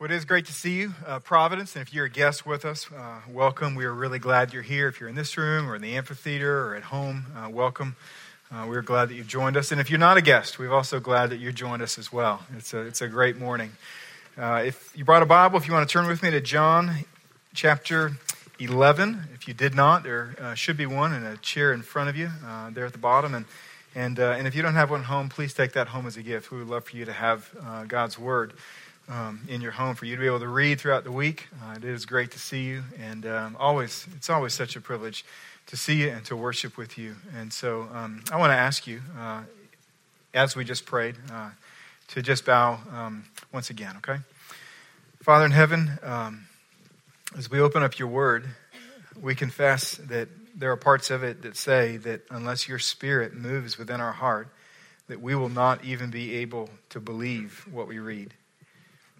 Well, it is great to see you, uh, Providence. And if you're a guest with us, uh, welcome. We are really glad you're here. If you're in this room or in the amphitheater or at home, uh, welcome. Uh, we're glad that you've joined us. And if you're not a guest, we're also glad that you joined us as well. It's a, it's a great morning. Uh, if you brought a Bible, if you want to turn with me to John chapter 11. If you did not, there uh, should be one in a chair in front of you there at the bottom. And, and, and if you don't have one home, please take that home as a gift. We would love for you to have God's Word um, in your home for you to be able to read throughout the week. Uh, it is great to see you, and um, always it's always such a privilege to see you and to worship with you. And so um, I want to ask you, uh, as we just prayed, uh, to just bow um, once again. Okay, Father in heaven, um, as we open up your Word, we confess that there are parts of it that say that unless your Spirit moves within our heart, that we will not even be able to believe what we read.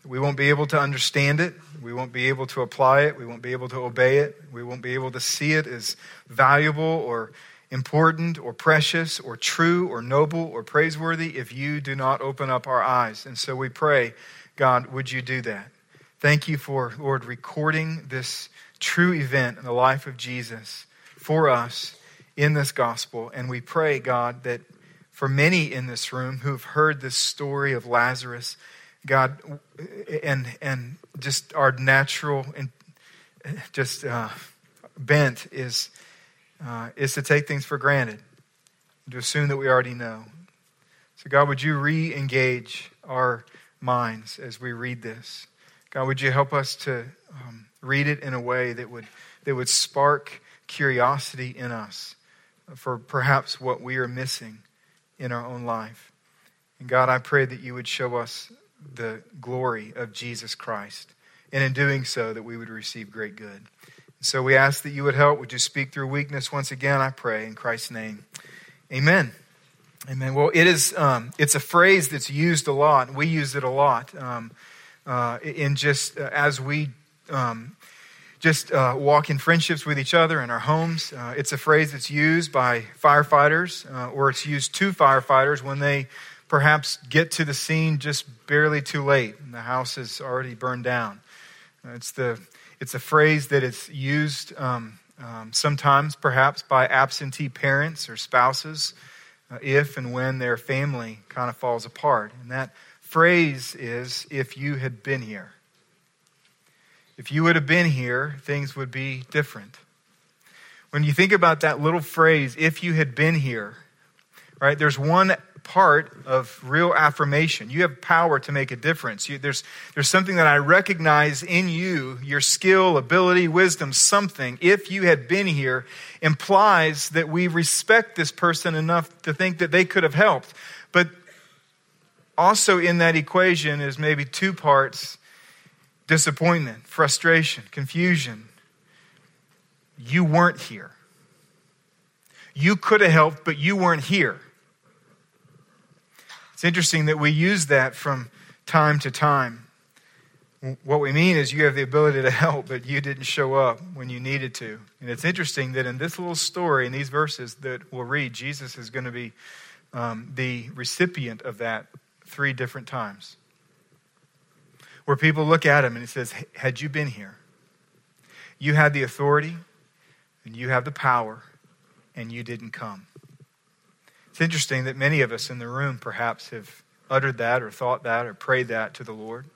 We won't be able to understand it. We won't be able to apply it. We won't be able to obey it. We won't be able to see it as valuable or important or precious or true or noble or praiseworthy if you do not open up our eyes. And so we pray, God, would you do that? Thank you for, Lord, recording this true event in the life of Jesus for us in this gospel. And we pray, God, that for many in this room who've heard this story of Lazarus, God, and and just our natural and just uh, bent is uh, is to take things for granted, to assume that we already know. So, God, would you re-engage our minds as we read this? God, would you help us to um, read it in a way that would that would spark curiosity in us for perhaps what we are missing in our own life? And God, I pray that you would show us the glory of Jesus Christ. And in doing so, that we would receive great good. So we ask that you would help. Would you speak through weakness once again? I pray in Christ's name. Amen. Amen. Well, it is. Um, it's a phrase that's used a lot. We use it a lot um, uh, in just uh, as we um, just uh, walk in friendships with each other in our homes. Uh, it's a phrase that's used by firefighters, uh, or it's used to firefighters when they perhaps get to the scene just barely too late and the house is already burned down. It's, the, it's a phrase that is used um, um, sometimes, perhaps, by absentee parents or spouses uh, if and when their family kind of falls apart. And that phrase is if you had been here. If you would have been here, things would be different. When you think about that little phrase, if you had been here, right, there's one part of real affirmation. You have power to make a difference. You, there's, there's something that I recognize in you, your skill, ability, wisdom, something, if you had been here, implies that we respect this person enough to think that they could have helped. But also in that equation is maybe two parts disappointment, frustration, confusion. You weren't here. You could have helped, but you weren't here. It's interesting that we use that from time to time. What we mean is you have the ability to help, but you didn't show up when you needed to. And it's interesting that in this little story, in these verses that we'll read, Jesus is going to be um, the recipient of that three different times. Where people look at him and he says, Had you been here, you had the authority and you have the power, and you didn't come. It's interesting that many of us in the room perhaps have uttered that or thought that or prayed that to the Lord.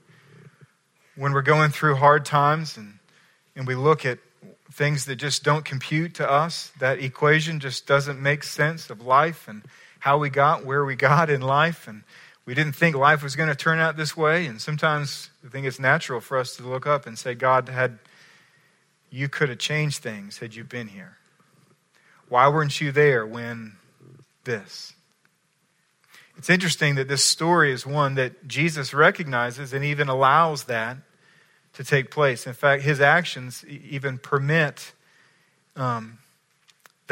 When we're going through hard times and, and we look at things that just don't compute to us, that equation just doesn't make sense of life and how we got where we got in life. And we didn't think life was going to turn out this way. And sometimes I think it's natural for us to look up and say, God, had you could have changed things had you been here. Why weren't you there when this. It's interesting that this story is one that Jesus recognizes and even allows that to take place. In fact, his actions even permit um,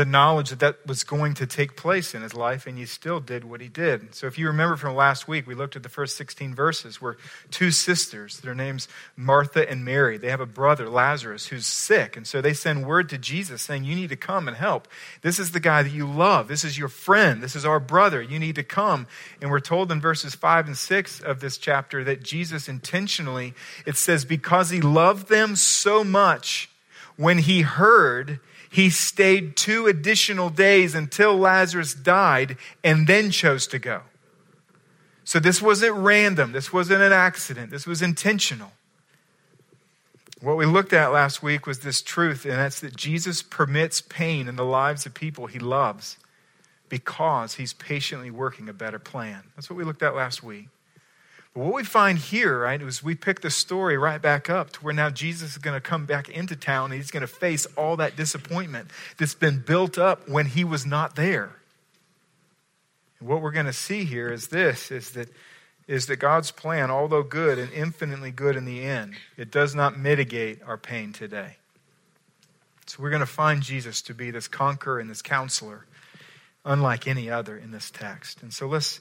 the knowledge that that was going to take place in his life, and he still did what he did. So, if you remember from last week, we looked at the first 16 verses where two sisters, their names Martha and Mary, they have a brother, Lazarus, who's sick. And so they send word to Jesus saying, You need to come and help. This is the guy that you love. This is your friend. This is our brother. You need to come. And we're told in verses 5 and 6 of this chapter that Jesus intentionally, it says, because he loved them so much, when he heard, he stayed two additional days until Lazarus died and then chose to go. So this wasn't random. This wasn't an accident. This was intentional. What we looked at last week was this truth, and that's that Jesus permits pain in the lives of people he loves because he's patiently working a better plan. That's what we looked at last week. But what we find here, right, is we pick the story right back up to where now Jesus is going to come back into town and he's going to face all that disappointment that's been built up when he was not there. And what we're going to see here is this is that is that God's plan, although good and infinitely good in the end, it does not mitigate our pain today. So we're going to find Jesus to be this conqueror and this counselor, unlike any other in this text. And so let's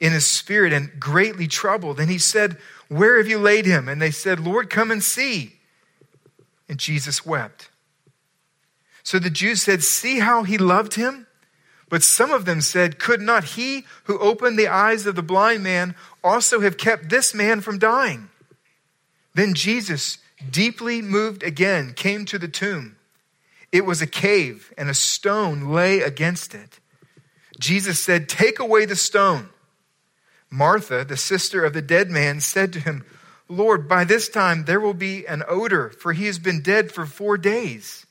in his spirit and greatly troubled. And he said, Where have you laid him? And they said, Lord, come and see. And Jesus wept. So the Jews said, See how he loved him? But some of them said, Could not he who opened the eyes of the blind man also have kept this man from dying? Then Jesus, deeply moved again, came to the tomb. It was a cave, and a stone lay against it. Jesus said, Take away the stone. Martha, the sister of the dead man, said to him, Lord, by this time there will be an odor, for he has been dead for four days.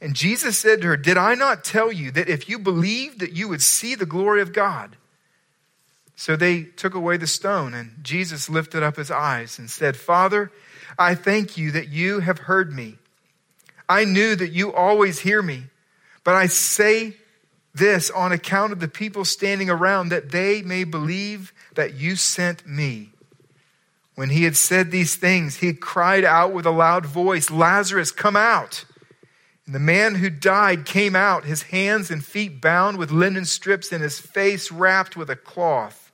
And Jesus said to her, Did I not tell you that if you believed that you would see the glory of God? So they took away the stone, and Jesus lifted up his eyes and said, Father, I thank you that you have heard me. I knew that you always hear me, but I say this on account of the people standing around, that they may believe that you sent me. When he had said these things, he cried out with a loud voice, Lazarus, come out. And the man who died came out, his hands and feet bound with linen strips, and his face wrapped with a cloth.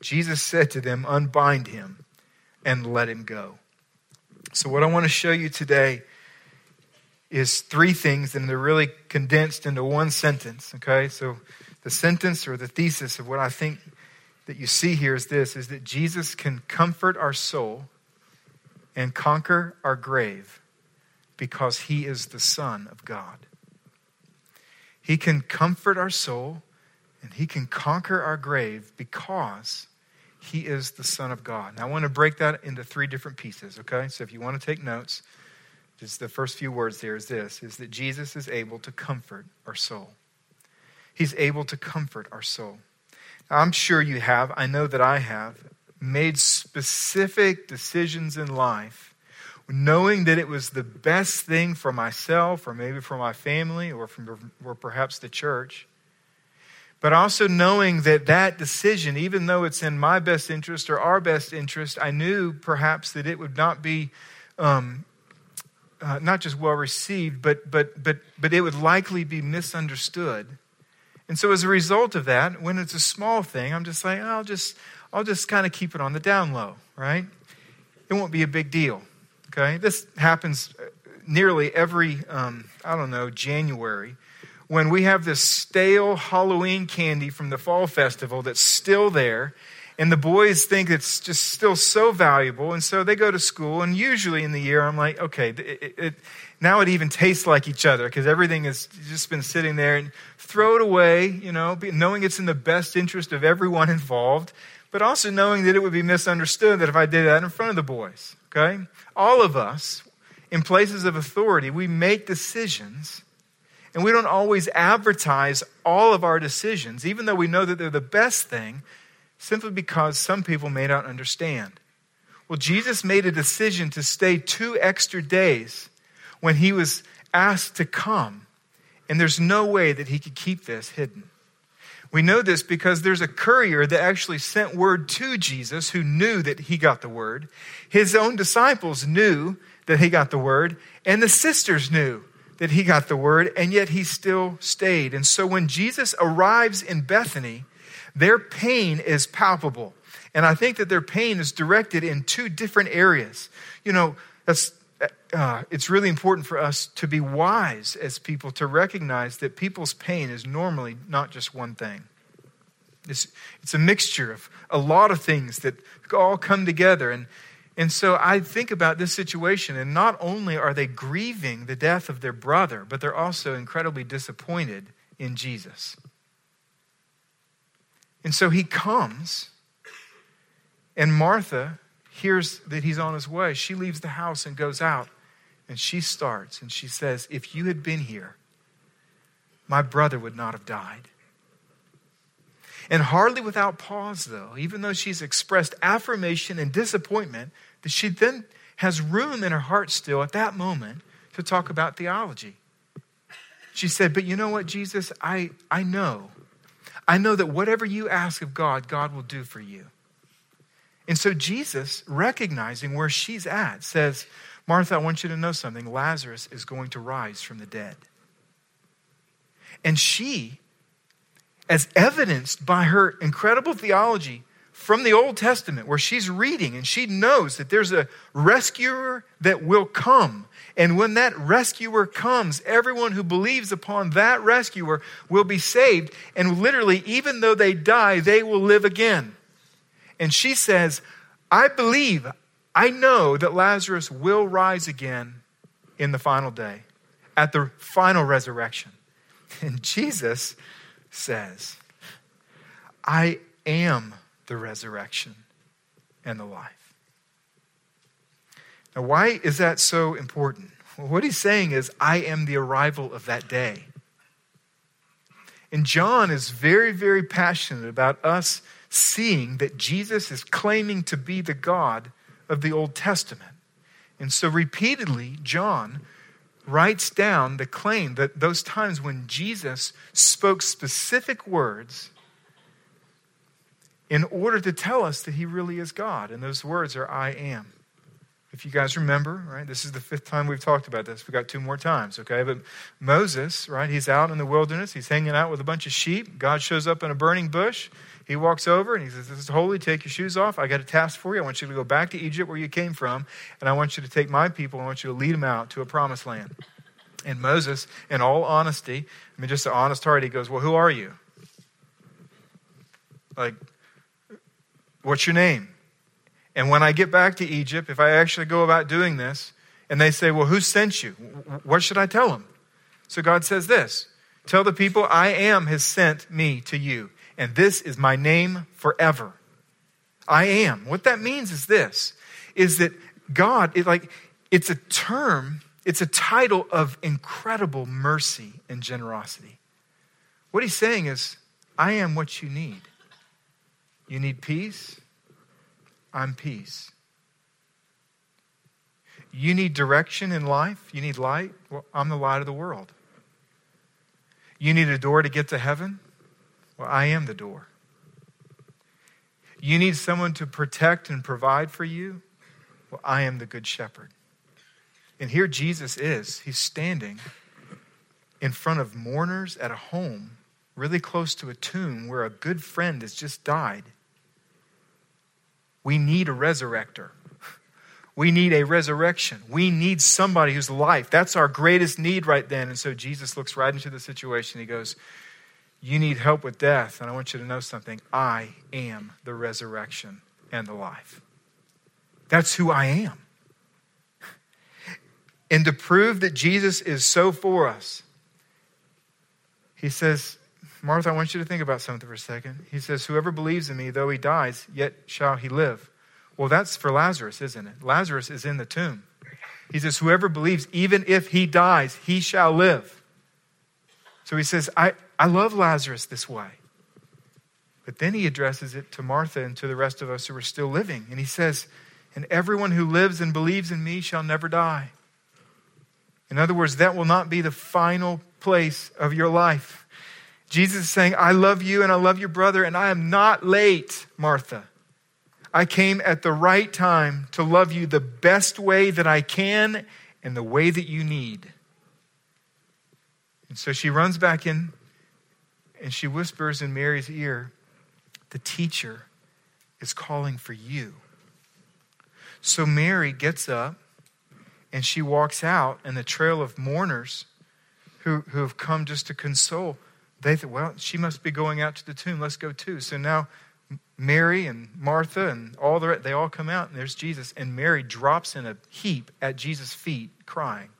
Jesus said to them, Unbind him and let him go. So, what I want to show you today is three things, and they're really condensed into one sentence. Okay, so the sentence or the thesis of what I think that you see here is this: is that Jesus can comfort our soul and conquer our grave because He is the Son of God. He can comfort our soul And he can conquer our grave because he is the Son of God. Now, I want to break that into three different pieces, okay? So if you want to take notes, just the first few words there is this is that Jesus is able to comfort our soul. He's able to comfort our soul. Now, I'm sure you have, I know that I have, made specific decisions in life knowing that it was the best thing for myself or maybe for my family or, from, or perhaps the church but also knowing that that decision, even though it's in my best interest or our best interest, I knew perhaps that it would not be um, uh, not just well received, but, but, but, but it would likely be misunderstood. And so as a result of that, when it's a small thing, I'm just like, I'll just, I'll just kind of keep it on the down low, right? It won't be a big deal, okay? This happens uh, nearly every, um, I don't know, January when we have this stale Halloween candy from the fall festival that's still there, and the boys think it's just still so valuable, and so they go to school. And usually in the year, I'm like, okay, it, it, now it even tastes like each other because everything has just been sitting there. And throw it away, you know, knowing it's in the best interest of everyone involved, but also knowing that it would be misunderstood that if I did that in front of the boys. Okay, all of us in places of authority, we make decisions and we don't always advertise all of our decisions, even though we know that they're the best thing, simply because some people may not understand. Well, Jesus made a decision to stay two extra days when he was asked to come, and there's no way that he could keep this hidden. We know this because there's a courier that actually sent word to Jesus who knew that he got the word. His own disciples knew that he got the word, and the sisters knew that he got the word, and yet he still stayed. And so when Jesus arrives in Bethany, their pain is palpable. And I think that their pain is directed in two different areas. You know, that's, uh, it's really important for us to be wise as people to recognize that people's pain is normally not just one thing. It's, it's a mixture of a lot of things that all come together. And, and so I think about this situation, and not only are they grieving the death of their brother, but they're also incredibly disappointed in Jesus. And so he comes, and Martha hears that he's on his way. She leaves the house and goes out, and she starts, and she says, If you had been here, my brother would not have died. And hardly without pause, though, even though she's expressed affirmation and disappointment, that she then has room in her heart still at that moment to talk about theology. She said, But you know what, Jesus? I, I know. I know that whatever you ask of God, God will do for you. And so Jesus, recognizing where she's at, says, Martha, I want you to know something. Lazarus is going to rise from the dead. And she as evidenced by her incredible theology from the Old Testament, where she's reading and she knows that there's a rescuer that will come. And when that rescuer comes, everyone who believes upon that rescuer will be saved. And literally, even though they die, they will live again. And she says, I believe, I know that Lazarus will rise again in the final day, at the final resurrection. And Jesus says, I am the resurrection and the life. Now, why is that so important? Well, what he's saying is, I am the arrival of that day. And John is very, very passionate about us seeing that Jesus is claiming to be the God of the Old Testament. And so, repeatedly, John writes down the claim that those times when Jesus spoke specific words in order to tell us that he really is God. And those words are, I am. If you guys remember, right, this is the fifth time we've talked about this. We've got two more times, okay? But Moses, right, he's out in the wilderness. He's hanging out with a bunch of sheep. God shows up in a burning bush. He walks over and he says, This is holy. Take your shoes off. I got a task for you. I want you to go back to Egypt where you came from, and I want you to take my people. I want you to lead them out to a promised land. And Moses, in all honesty, I mean, just an honest heart, he goes, Well, who are you? Like, what's your name? And when I get back to Egypt, if I actually go about doing this, and they say, Well, who sent you? What should I tell them? So God says this Tell the people, I am has sent me to you, and this is my name forever. I am. What that means is this is that God, it like it's a term, it's a title of incredible mercy and generosity. What he's saying is, I am what you need. You need peace? I'm peace. You need direction in life? You need light? Well, I'm the light of the world. You need a door to get to heaven? Well, I am the door. You need someone to protect and provide for you? Well, I am the good shepherd. And here Jesus is. He's standing in front of mourners at a home really close to a tomb where a good friend has just died. We need a resurrector. We need a resurrection. We need somebody whose life. That's our greatest need right then. And so Jesus looks right into the situation. He goes, You need help with death. And I want you to know something. I am the resurrection and the life. That's who I am. And to prove that Jesus is so for us, he says, Martha, I want you to think about something for a second. He says, Whoever believes in me, though he dies, yet shall he live. Well, that's for Lazarus, isn't it? Lazarus is in the tomb. He says, Whoever believes, even if he dies, he shall live. So he says, I, I love Lazarus this way. But then he addresses it to Martha and to the rest of us who are still living. And he says, And everyone who lives and believes in me shall never die. In other words, that will not be the final place of your life. Jesus is saying, I love you and I love your brother, and I am not late, Martha. I came at the right time to love you the best way that I can and the way that you need. And so she runs back in and she whispers in Mary's ear, The teacher is calling for you. So Mary gets up and she walks out, and the trail of mourners who, who have come just to console they thought, well, she must be going out to the tomb. Let's go too. So now Mary and Martha and all the they all come out, and there's Jesus. And Mary drops in a heap at Jesus' feet, crying.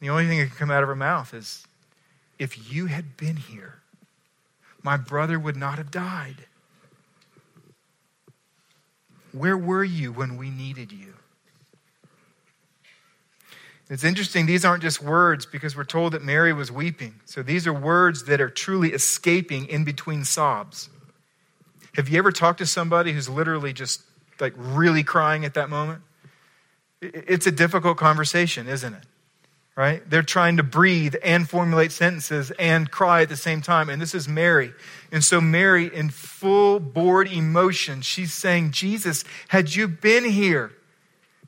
The only thing that can come out of her mouth is, if you had been here, my brother would not have died. Where were you when we needed you? It's interesting, these aren't just words because we're told that Mary was weeping. So these are words that are truly escaping in between sobs. Have you ever talked to somebody who's literally just like really crying at that moment? It's a difficult conversation, isn't it? Right? They're trying to breathe and formulate sentences and cry at the same time. And this is Mary. And so, Mary, in full bored emotion, she's saying, Jesus, had you been here,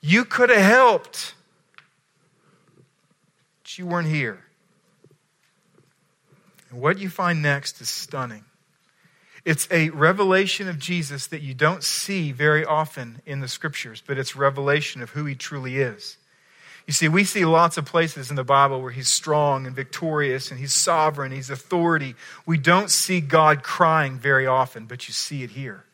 you could have helped you weren't here. And what you find next is stunning. It's a revelation of Jesus that you don't see very often in the scriptures, but it's revelation of who he truly is. You see, we see lots of places in the Bible where he's strong and victorious and he's sovereign, he's authority. We don't see God crying very often, but you see it here.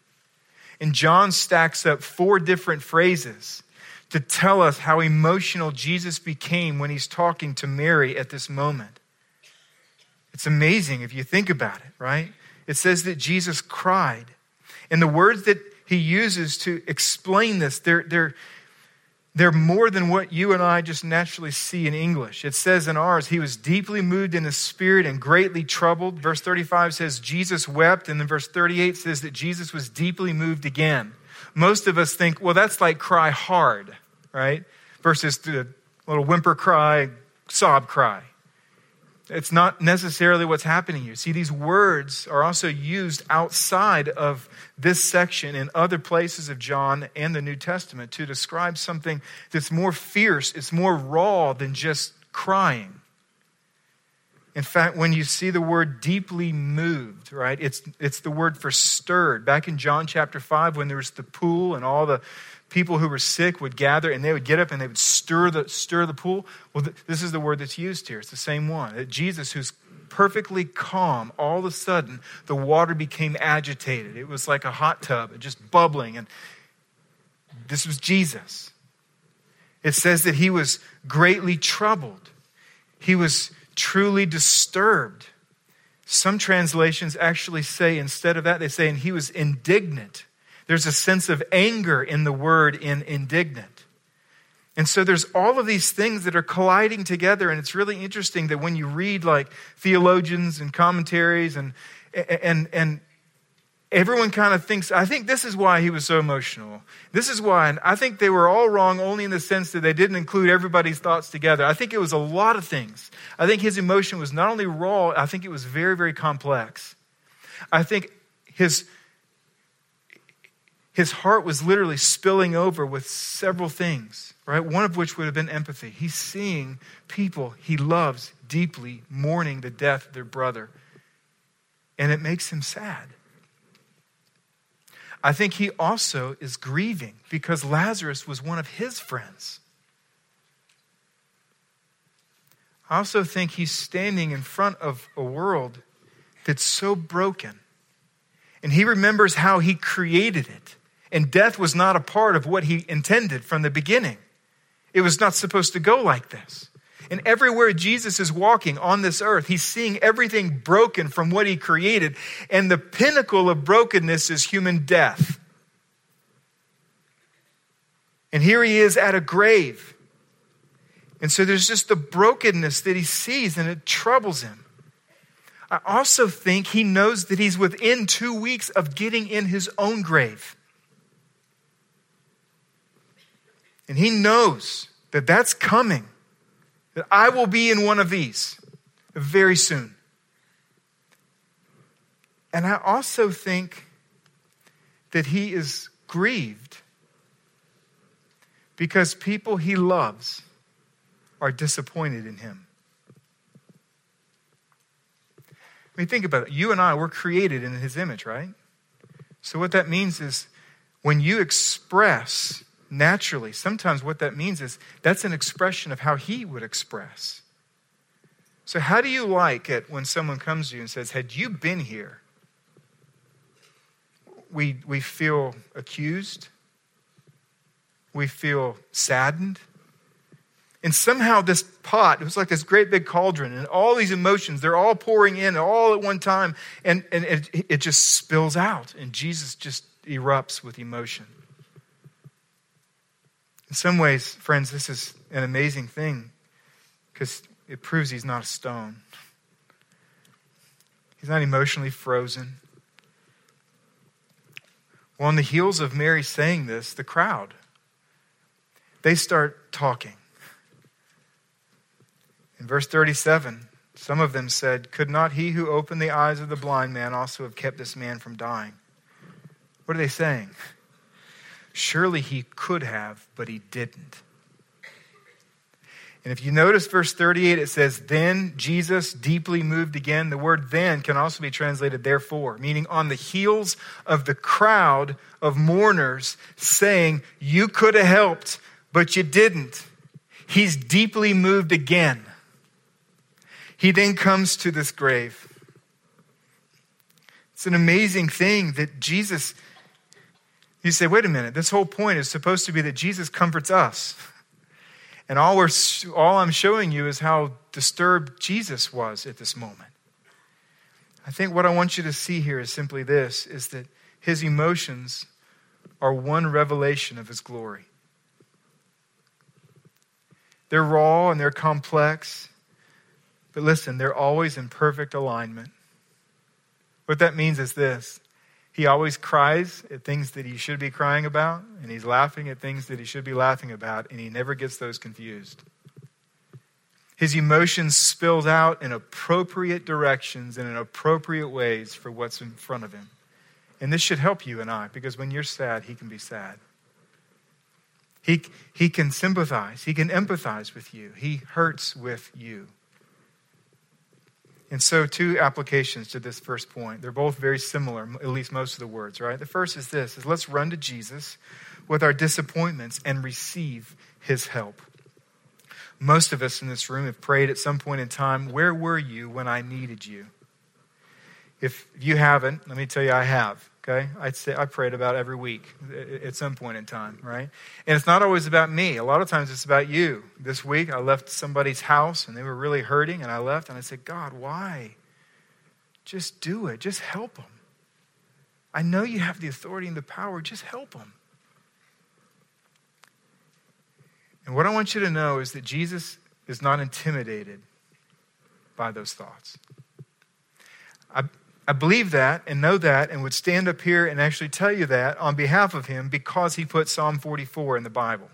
And John stacks up four different phrases to tell us how emotional Jesus became when he's talking to Mary at this moment. It's amazing if you think about it, right? It says that Jesus cried. And the words that he uses to explain this, they're, they're, they're more than what you and I just naturally see in English. It says in ours, he was deeply moved in his spirit and greatly troubled. Verse 35 says Jesus wept, and then verse 38 says that Jesus was deeply moved again most of us think, well, that's like cry hard, right? Versus the little whimper cry, sob cry. It's not necessarily what's happening here. See, these words are also used outside of this section in other places of John and the New Testament to describe something that's more fierce, it's more raw than just crying. In fact, when you see the word deeply moved, right, it's, it's the word for stirred. Back in John chapter 5, when there was the pool and all the people who were sick would gather and they would get up and they would stir the, stir the pool. Well, th- this is the word that's used here. It's the same one. That Jesus, who's perfectly calm, all of a sudden the water became agitated. It was like a hot tub, just bubbling. And this was Jesus. It says that he was greatly troubled. He was truly disturbed. Some translations actually say, instead of that, they say, and he was indignant. There's a sense of anger in the word in indignant. And so there's all of these things that are colliding together. And it's really interesting that when you read like theologians and commentaries and, and, and everyone kind of thinks, I think this is why he was so emotional. This is why. And I think they were all wrong only in the sense that they didn't include everybody's thoughts together. I think it was a lot of things. I think his emotion was not only raw, I think it was very, very complex. I think his, his heart was literally spilling over with several things, right? One of which would have been empathy. He's seeing people he loves deeply mourning the death of their brother. And it makes him sad. I think he also is grieving because Lazarus was one of his friends. I also think he's standing in front of a world that's so broken. And he remembers how he created it. And death was not a part of what he intended from the beginning. It was not supposed to go like this. And everywhere Jesus is walking on this earth, he's seeing everything broken from what he created. And the pinnacle of brokenness is human death. And here he is at a grave. And so there's just the brokenness that he sees, and it troubles him. I also think he knows that he's within two weeks of getting in his own grave. And he knows that that's coming that I will be in one of these very soon. And I also think that he is grieved because people he loves are disappointed in him. I mean, think about it. You and I were created in his image, right? So, what that means is when you express naturally. Sometimes what that means is that's an expression of how he would express. So, how do you like it when someone comes to you and says, Had you been here? We, we feel accused, we feel saddened. And somehow, this pot, it was like this great big cauldron, and all these emotions, they're all pouring in all at one time, and, and it, it just spills out, and Jesus just erupts with emotion. Some ways, friends, this is an amazing thing because it proves he's not a stone. He's not emotionally frozen. Well, on the heels of Mary saying this, the crowd, they start talking. In verse 37, some of them said, Could not he who opened the eyes of the blind man also have kept this man from dying? What are they saying? Surely he could have, but he didn't. And if you notice verse 38, it says, Then Jesus deeply moved again. The word then can also be translated therefore, meaning on the heels of the crowd of mourners saying, You could have helped, but you didn't. He's deeply moved again. He then comes to this grave. It's an amazing thing that Jesus you say, wait a minute, this whole point is supposed to be that Jesus comforts us. And all, we're, all I'm showing you is how disturbed Jesus was at this moment. I think what I want you to see here is simply this is that his emotions are one revelation of his glory. They're raw and they're complex, but listen, they're always in perfect alignment. What that means is this he always cries at things that he should be crying about, and he's laughing at things that he should be laughing about, and he never gets those confused. His emotions spilled out in appropriate directions and in appropriate ways for what's in front of him. And this should help you and I, because when you're sad, he can be sad. He, he can sympathize, he can empathize with you, he hurts with you. And so, two applications to this first point. They're both very similar, at least most of the words, right? The first is this is let's run to Jesus with our disappointments and receive his help. Most of us in this room have prayed at some point in time, where were you when I needed you? If you haven't, let me tell you I have. Okay, I'd say I prayed about every week at some point in time, right? And it's not always about me. A lot of times it's about you. This week I left somebody's house and they were really hurting, and I left and I said, God, why? Just do it. Just help them. I know you have the authority and the power. Just help them. And what I want you to know is that Jesus is not intimidated by those thoughts. I, I believe that and know that and would stand up here and actually tell you that on behalf of him because he put Psalm 44 in the Bible.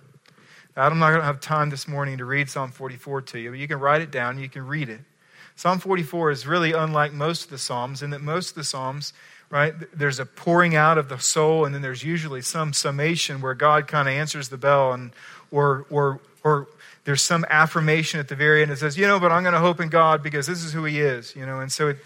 Now, I'm not going to have time this morning to read Psalm 44 to you, but you can write it down, you can read it. Psalm 44 is really unlike most of the Psalms in that most of the Psalms, right, there's a pouring out of the soul, and then there's usually some summation where God kind of answers the bell, and or or or there's some affirmation at the very end that says, you know, but I'm going to hope in God because this is who He is, you know, and so it,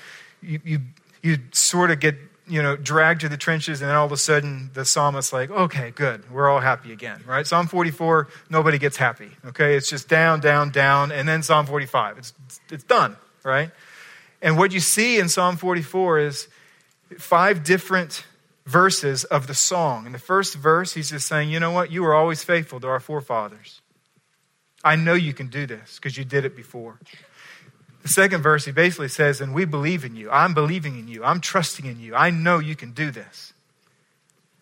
you, you you sort of get you know dragged to the trenches and then all of a sudden the psalmist's like okay good. We're all happy again right? Psalm 44 nobody gets happy okay? It's just down down down and then psalm 45 it's it's done right? And what you see in psalm 44 is five different verses of the song. In the first verse he's just saying you know what? You were always faithful to our forefathers. I know you can do this because you did it before the second verse, he basically says, And we believe in you. I'm believing in you. I'm trusting in you. I know you can do this.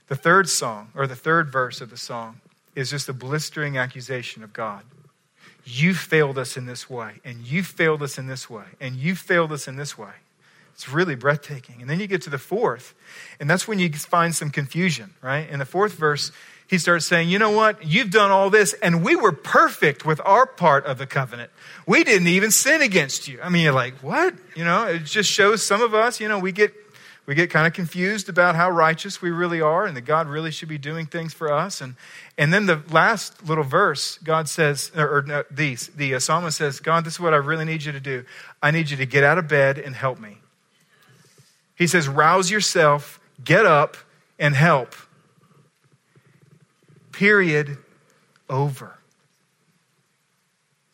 The third song, or the third verse of the song, is just a blistering accusation of God. You failed us in this way, and you failed us in this way, and you failed us in this way. It's really breathtaking. And then you get to the fourth, and that's when you find some confusion, right? In the fourth verse, he starts saying, You know what? You've done all this, and we were perfect with our part of the covenant. We didn't even sin against you. I mean, you're like, What? You know, it just shows some of us, you know, we get. We get kind of confused about how righteous we really are and that God really should be doing things for us. And, and then the last little verse, God says, or, or no, these, the uh, psalmist says, God, this is what I really need you to do. I need you to get out of bed and help me. He says, rouse yourself, get up, and help period, over.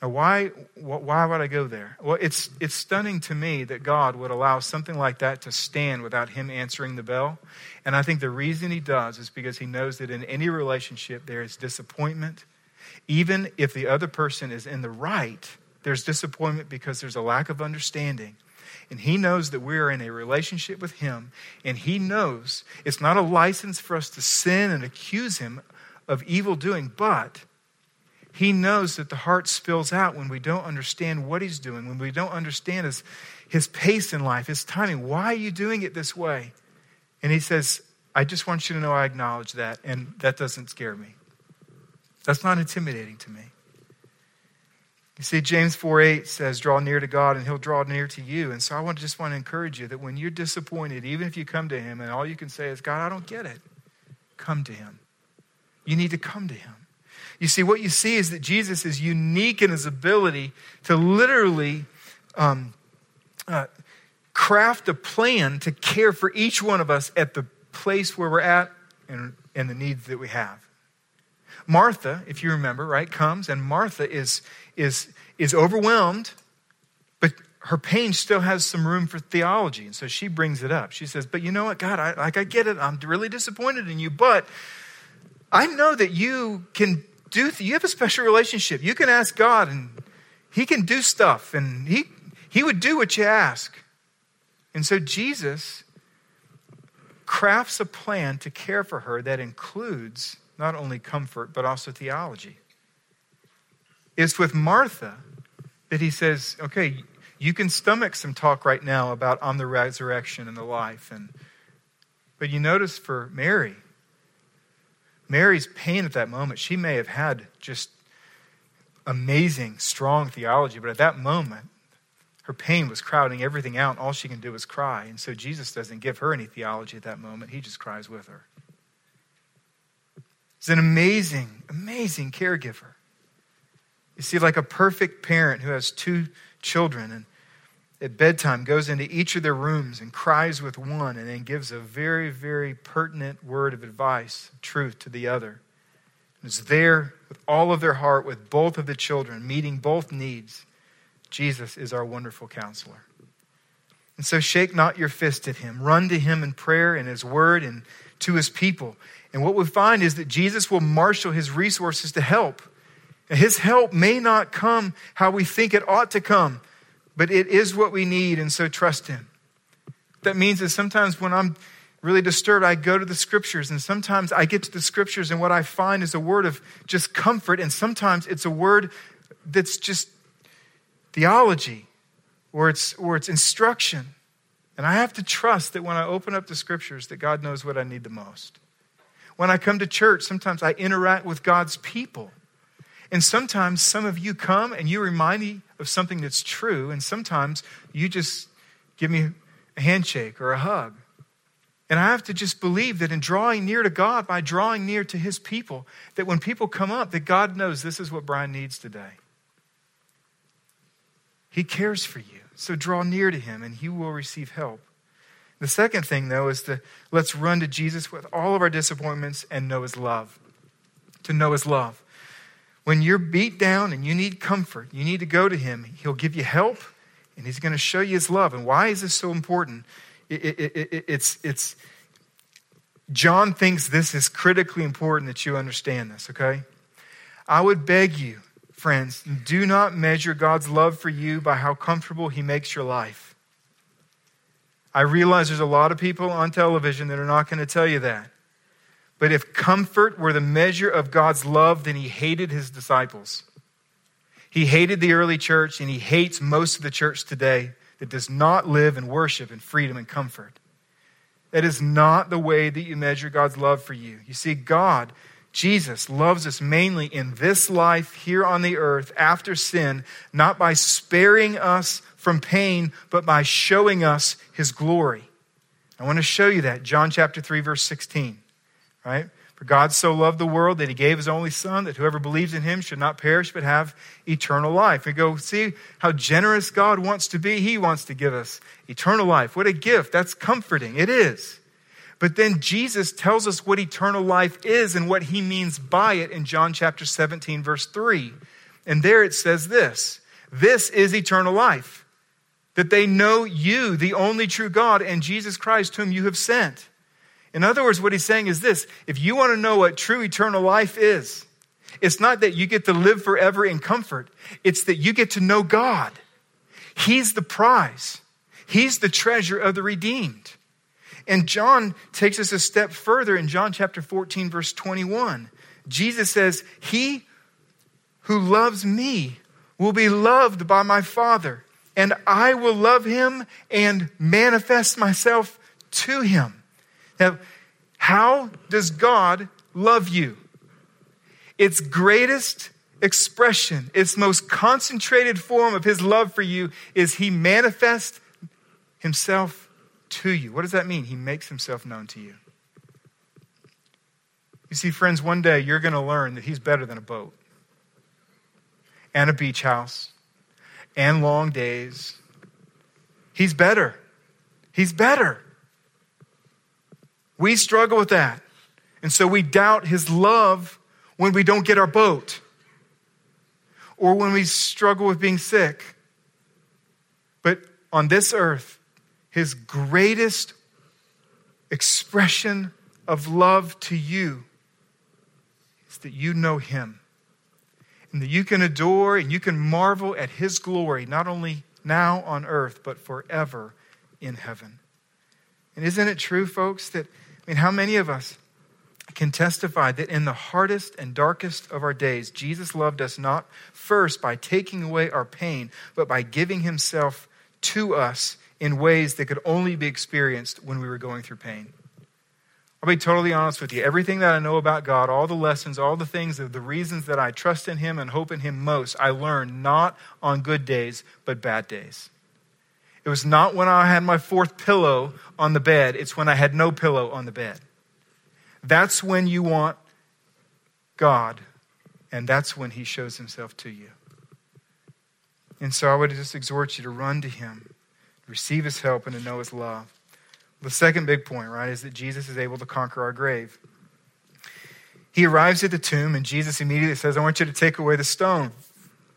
Now, why, why would I go there? Well, it's, it's stunning to me that God would allow something like that to stand without Him answering the bell. And I think the reason He does is because He knows that in any relationship there is disappointment. Even if the other person is in the right, there's disappointment because there's a lack of understanding. And He knows that we are in a relationship with Him. And He knows it's not a license for us to sin and accuse Him of evil doing, but he knows that the heart spills out when we don't understand what he's doing, when we don't understand his, his pace in life, his timing. Why are you doing it this way? And he says, I just want you to know I acknowledge that, and that doesn't scare me. That's not intimidating to me. You see, James 4 8 says, Draw near to God, and he'll draw near to you. And so I want, just want to encourage you that when you're disappointed, even if you come to him and all you can say is, God, I don't get it, come to him. You need to come to him. You see, what you see is that Jesus is unique in his ability to literally um, uh, craft a plan to care for each one of us at the place where we're at and, and the needs that we have. Martha, if you remember, right, comes and Martha is, is, is overwhelmed, but her pain still has some room for theology. And so she brings it up. She says, But you know what, God, I, like I get it. I'm really disappointed in you, but I know that you can do, you have a special relationship. You can ask God and He can do stuff and He, he would do what you ask. And so Jesus crafts a plan to care for her that includes not only comfort, but also theology. It's with Martha that he says, okay, you can stomach some talk right now about on the resurrection and the life. And, but you notice for Mary, Mary's pain at that moment, she may have had just amazing, strong theology, but at that moment, her pain was crowding everything out. All she can do is cry. And so Jesus doesn't give her any theology at that moment. He just cries with her. He's an amazing, amazing caregiver. You see, like a perfect parent who has two children and at bedtime goes into each of their rooms and cries with one and then gives a very, very pertinent word of advice, truth to the other. And is there with all of their heart with both of the children, meeting both needs. Jesus is our wonderful counselor. And so shake not your fist at him. Run to him in prayer and his word and to his people. And what we find is that Jesus will marshal his resources to help. His help may not come how we think it ought to come, but it is what we need, and so trust him. That means that sometimes when I'm really disturbed, I go to the scriptures, and sometimes I get to the scriptures, and what I find is a word of just comfort, and sometimes it's a word that's just theology or it's, or it's instruction. And I have to trust that when I open up the scriptures, that God knows what I need the most. When I come to church, sometimes I interact with God's people. And sometimes some of you come and you remind me of something that's true, and sometimes you just give me a handshake or a hug. And I have to just believe that in drawing near to God, by drawing near to his people, that when people come up, that God knows this is what Brian needs today. He cares for you. So draw near to him and he will receive help. The second thing, though, is to let's run to Jesus with all of our disappointments and know his love. To know his love. When you're beat down and you need comfort, you need to go to him. He'll give you help and he's going to show you his love. And why is this so important? It, it, it, it's, it's, John thinks this is critically important that you understand this, okay? I would beg you friends, do not measure God's love for you by how comfortable He makes your life. I realize there's a lot of people on television that are not going to tell you that. But if comfort were the measure of God's love, then He hated His disciples. He hated the early church, and He hates most of the church today that does not live in worship and freedom and comfort. That is not the way that you measure God's love for you. You see, God Jesus loves us mainly in this life here on the earth after sin, not by sparing us from pain, but by showing us his glory. I want to show you that. John chapter 3, verse 16. Right? For God so loved the world that he gave his only Son, that whoever believes in him should not perish but have eternal life. We go, see how generous God wants to be? He wants to give us eternal life. What a gift. That's comforting. It is. But then Jesus tells us what eternal life is and what he means by it in John chapter 17, verse 3. And there it says this This is eternal life, that they know you, the only true God, and Jesus Christ, whom you have sent. In other words, what he's saying is this if you want to know what true eternal life is, it's not that you get to live forever in comfort, it's that you get to know God. He's the prize, He's the treasure of the redeemed. And John takes us a step further in John chapter 14, verse 21. Jesus says, He who loves me will be loved by my Father, and I will love him and manifest myself to him. How does God love you? Its greatest expression, its most concentrated form of his love for you is he manifests himself to you. What does that mean? He makes himself known to you. You see, friends, one day you're going to learn that he's better than a boat and a beach house and long days. He's better. He's better. We struggle with that. And so we doubt his love when we don't get our boat or when we struggle with being sick. But on this earth, his greatest expression of love to you is that you know him and that you can adore and you can marvel at his glory, not only now on earth, but forever in heaven. And isn't it true, folks, that, I mean, how many of us can testify that in the hardest and darkest of our days, Jesus loved us not first by taking away our pain, but by giving himself to us in ways that could only be experienced when we were going through pain. I'll be totally honest with you. Everything that I know about God, all the lessons, all the things, the reasons that I trust in Him and hope in Him most, I learned not on good days, but bad days. It was not when I had my fourth pillow on the bed, it's when I had no pillow on the bed. That's when you want God, and that's when He shows Himself to you. And so I would just exhort you to run to Him receive his help, and to know his love. The second big point, right, is that Jesus is able to conquer our grave. He arrives at the tomb, and Jesus immediately says, I want you to take away the stone.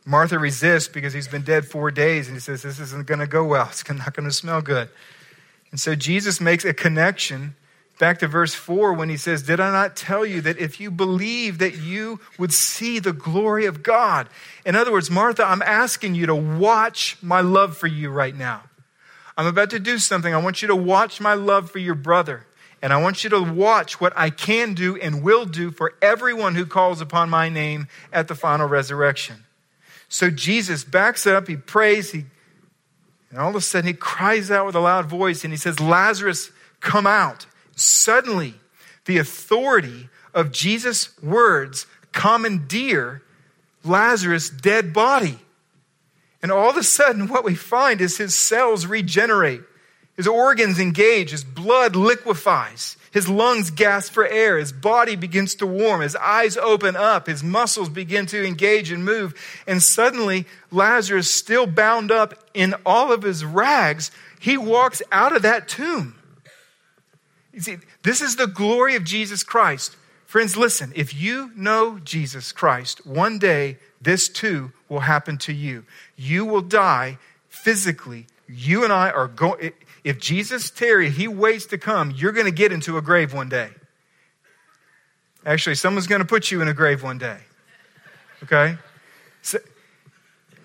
Martha resists because he's been dead four days, and he says, This isn't going to go well. It's not going to smell good. And so Jesus makes a connection back to verse 4 when he says, Did I not tell you that if you believe that you would see the glory of God? In other words, Martha, I'm asking you to watch my love for you right now. I'm about to do something. I want you to watch my love for your brother. And I want you to watch what I can do and will do for everyone who calls upon my name at the final resurrection. So Jesus backs up, he prays, he, and all of a sudden he cries out with a loud voice and he says, Lazarus, come out. Suddenly, the authority of Jesus' words commandeer Lazarus' dead body. And all of a sudden, what we find is his cells regenerate, his organs engage, his blood liquefies, his lungs gasp for air, his body begins to warm, his eyes open up, his muscles begin to engage and move. And suddenly, Lazarus, still bound up in all of his rags, he walks out of that tomb. You see, this is the glory of Jesus Christ. Friends, listen, if you know Jesus Christ, one day this too will happen to you. You will die physically. You and I are going, if Jesus tarry, he waits to come, you're going to get into a grave one day. Actually, someone's going to put you in a grave one day. Okay? So,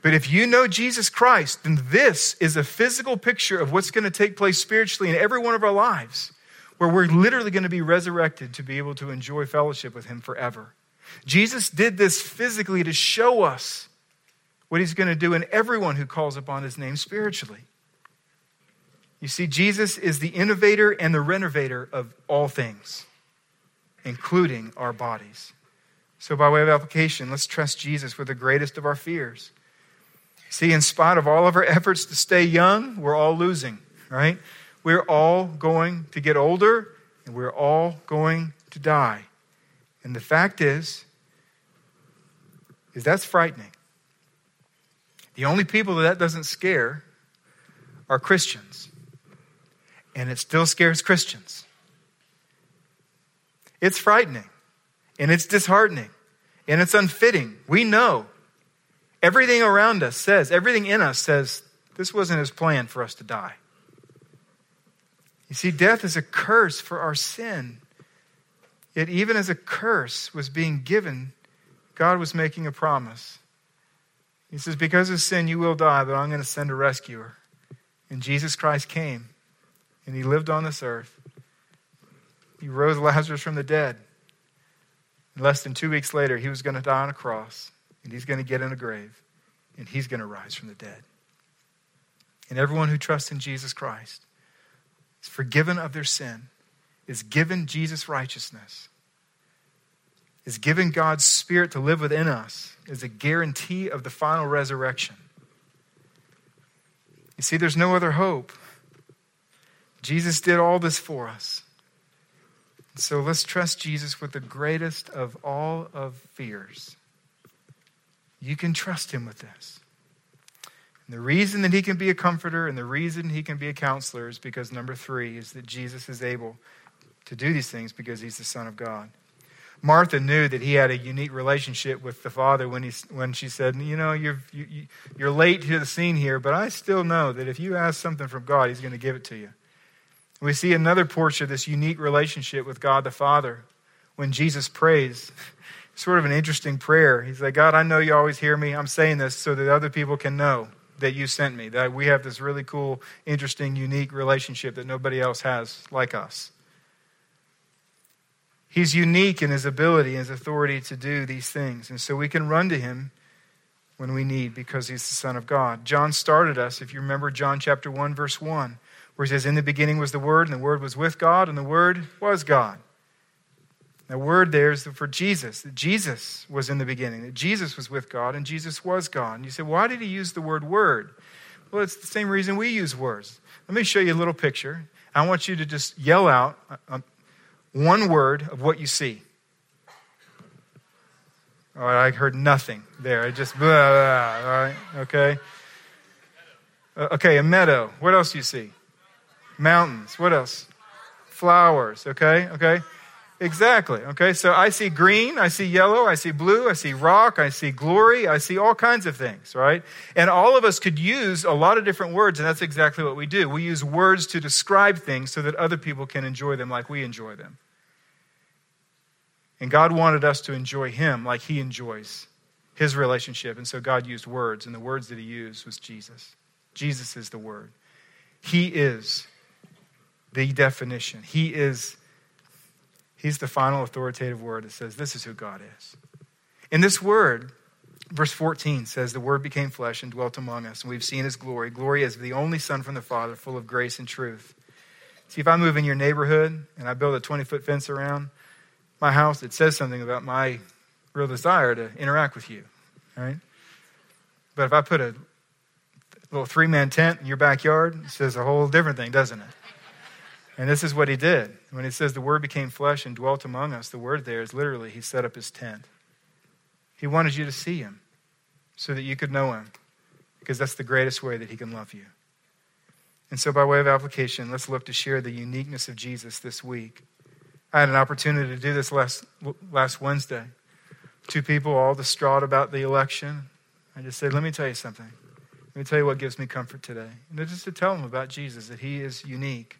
but if you know Jesus Christ, then this is a physical picture of what's going to take place spiritually in every one of our lives, where we're literally going to be resurrected to be able to enjoy fellowship with Him forever. Jesus did this physically to show us what he's going to do in everyone who calls upon his name spiritually. You see, Jesus is the innovator and the renovator of all things, including our bodies. So, by way of application, let's trust Jesus with the greatest of our fears. See, in spite of all of our efforts to stay young, we're all losing, right? We're all going to get older and we're all going to die. And the fact is, is that's frightening. The only people that that doesn't scare are Christians. And it still scares Christians. It's frightening and it's disheartening and it's unfitting. We know everything around us says, everything in us says, this wasn't his plan for us to die. You see, death is a curse for our sin. Yet, even as a curse was being given, God was making a promise. He says, Because of sin, you will die, but I'm going to send a rescuer. And Jesus Christ came, and he lived on this earth. He rose Lazarus from the dead. And less than two weeks later, he was going to die on a cross, and he's going to get in a grave, and he's going to rise from the dead. And everyone who trusts in Jesus Christ is forgiven of their sin is given Jesus' righteousness, is given God's Spirit to live within us, is a guarantee of the final resurrection. You see, there's no other hope. Jesus did all this for us. So let's trust Jesus with the greatest of all of fears. You can trust him with this. And the reason that he can be a comforter and the reason he can be a counselor is because number three is that Jesus is able to do these things because he's the Son of God. Martha knew that he had a unique relationship with the Father when, he, when she said, You know, you're, you, you're late to the scene here, but I still know that if you ask something from God, he's going to give it to you. We see another portion of this unique relationship with God the Father when Jesus prays. Sort of an interesting prayer. He's like, God, I know you always hear me. I'm saying this so that other people can know that you sent me, that we have this really cool, interesting, unique relationship that nobody else has like us. He's unique in his ability and his authority to do these things. And so we can run to him when we need because he's the Son of God. John started us, if you remember John chapter 1, verse 1, where he says, In the beginning was the Word, and the Word was with God, and the Word was God. The word there is for Jesus, that Jesus was in the beginning, that Jesus was with God, and Jesus was God. And you say, why did he use the word word? Well, it's the same reason we use words. Let me show you a little picture. I want you to just yell out uh, um, one word of what you see. All right, I heard nothing there. I just, blah, blah, all right, okay. Uh, okay, a meadow. What else do you see? Mountains. What else? Flowers, okay, okay. Exactly. Okay, so I see green, I see yellow, I see blue, I see rock, I see glory, I see all kinds of things, right? And all of us could use a lot of different words, and that's exactly what we do. We use words to describe things so that other people can enjoy them like we enjoy them. And God wanted us to enjoy Him like He enjoys His relationship. And so God used words, and the words that He used was Jesus. Jesus is the Word. He is the definition. He is He's the final authoritative word that says this is who God is. In this word, verse 14 says, The word became flesh and dwelt among us, and we've seen his glory. Glory as the only Son from the Father, full of grace and truth. See, if I move in your neighborhood and I build a 20 foot fence around my house, it says something about my real desire to interact with you, right? But if I put a little three man tent in your backyard, it says a whole different thing, doesn't it? And this is what he did. When he says the word became flesh and dwelt among us, the word there is literally he set up his tent. He wanted you to see him so that you could know him, because that's the greatest way that he can love you. And so, by way of application, let's look to share the uniqueness of Jesus this week. I had an opportunity to do this last, last Wednesday. Two people all distraught about the election. I just said, Let me tell you something. Let me tell you what gives me comfort today. And just to tell them about Jesus, that he is unique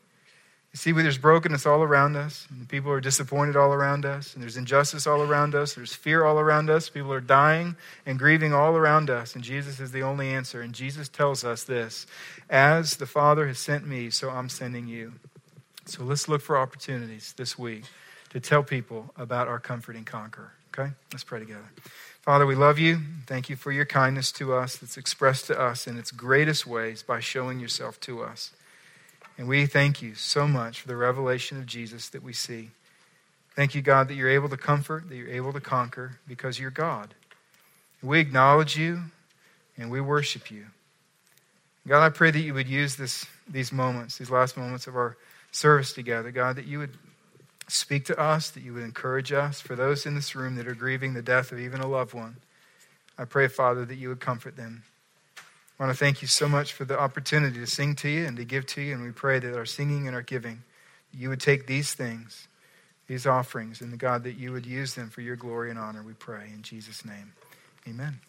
you see, there's brokenness all around us, and people are disappointed all around us, and there's injustice all around us, there's fear all around us, people are dying and grieving all around us, and Jesus is the only answer. And Jesus tells us this As the Father has sent me, so I'm sending you. So let's look for opportunities this week to tell people about our comfort and conquer. Okay? Let's pray together. Father, we love you. Thank you for your kindness to us that's expressed to us in its greatest ways by showing yourself to us. And we thank you so much for the revelation of Jesus that we see. Thank you, God, that you're able to comfort, that you're able to conquer because you're God. We acknowledge you and we worship you. God, I pray that you would use this, these moments, these last moments of our service together, God, that you would speak to us, that you would encourage us. For those in this room that are grieving the death of even a loved one, I pray, Father, that you would comfort them. I want to thank you so much for the opportunity to sing to you and to give to you. And we pray that our singing and our giving, you would take these things, these offerings, and God, that you would use them for your glory and honor. We pray in Jesus' name. Amen.